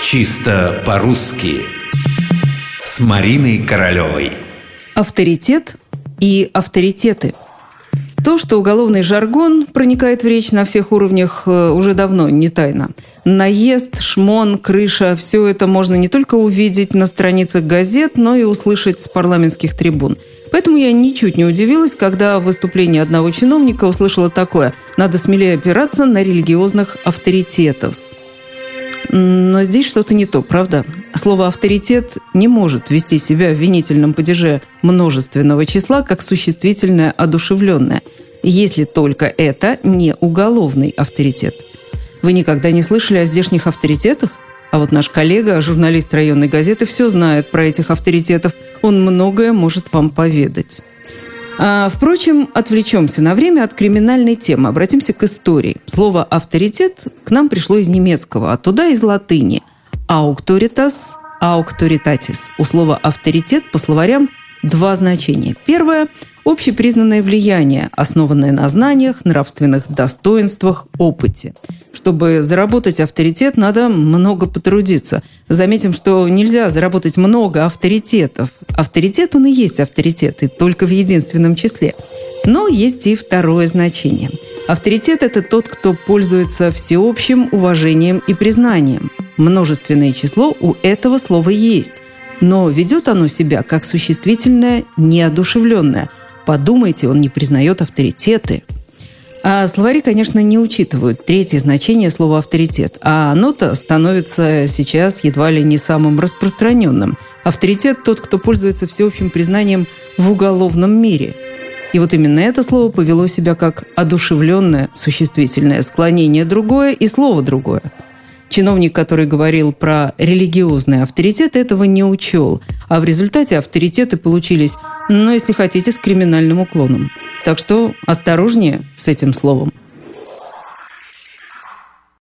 Чисто по-русски. С Мариной Королевой. Авторитет и авторитеты. То, что уголовный жаргон проникает в речь на всех уровнях, э, уже давно не тайна. Наезд, шмон, крыша – все это можно не только увидеть на страницах газет, но и услышать с парламентских трибун – Поэтому я ничуть не удивилась, когда в выступлении одного чиновника услышала такое. «надо смелее опираться на религиозных авторитетов». Но здесь что-то не то, правда? Слово «авторитет» не может вести себя в винительном падеже множественного числа как существительное одушевленное, если только это не уголовный авторитет. Вы никогда не слышали о здешних авторитетах? А вот наш коллега, журналист районной газеты, все знает про этих авторитетов. Он многое может вам поведать. А, впрочем, отвлечемся на время от криминальной темы. Обратимся к истории. Слово «авторитет» к нам пришло из немецкого, а туда из латыни. «Auctoritas», «auctoritatis». У слова «авторитет» по словарям два значения. Первое – общепризнанное влияние, основанное на знаниях, нравственных достоинствах, опыте. Чтобы заработать авторитет, надо много потрудиться. Заметим, что нельзя заработать много авторитетов. Авторитет, он и есть авторитет, и только в единственном числе. Но есть и второе значение. Авторитет – это тот, кто пользуется всеобщим уважением и признанием. Множественное число у этого слова есть – но ведет оно себя как существительное неодушевленное. Подумайте, он не признает авторитеты. А словари, конечно, не учитывают третье значение слова «авторитет», а оно-то становится сейчас едва ли не самым распространенным. Авторитет – тот, кто пользуется всеобщим признанием в уголовном мире. И вот именно это слово повело себя как одушевленное существительное склонение другое и слово другое – Чиновник, который говорил про религиозный авторитет, этого не учел. А в результате авторитеты получились, ну, если хотите, с криминальным уклоном. Так что осторожнее с этим словом.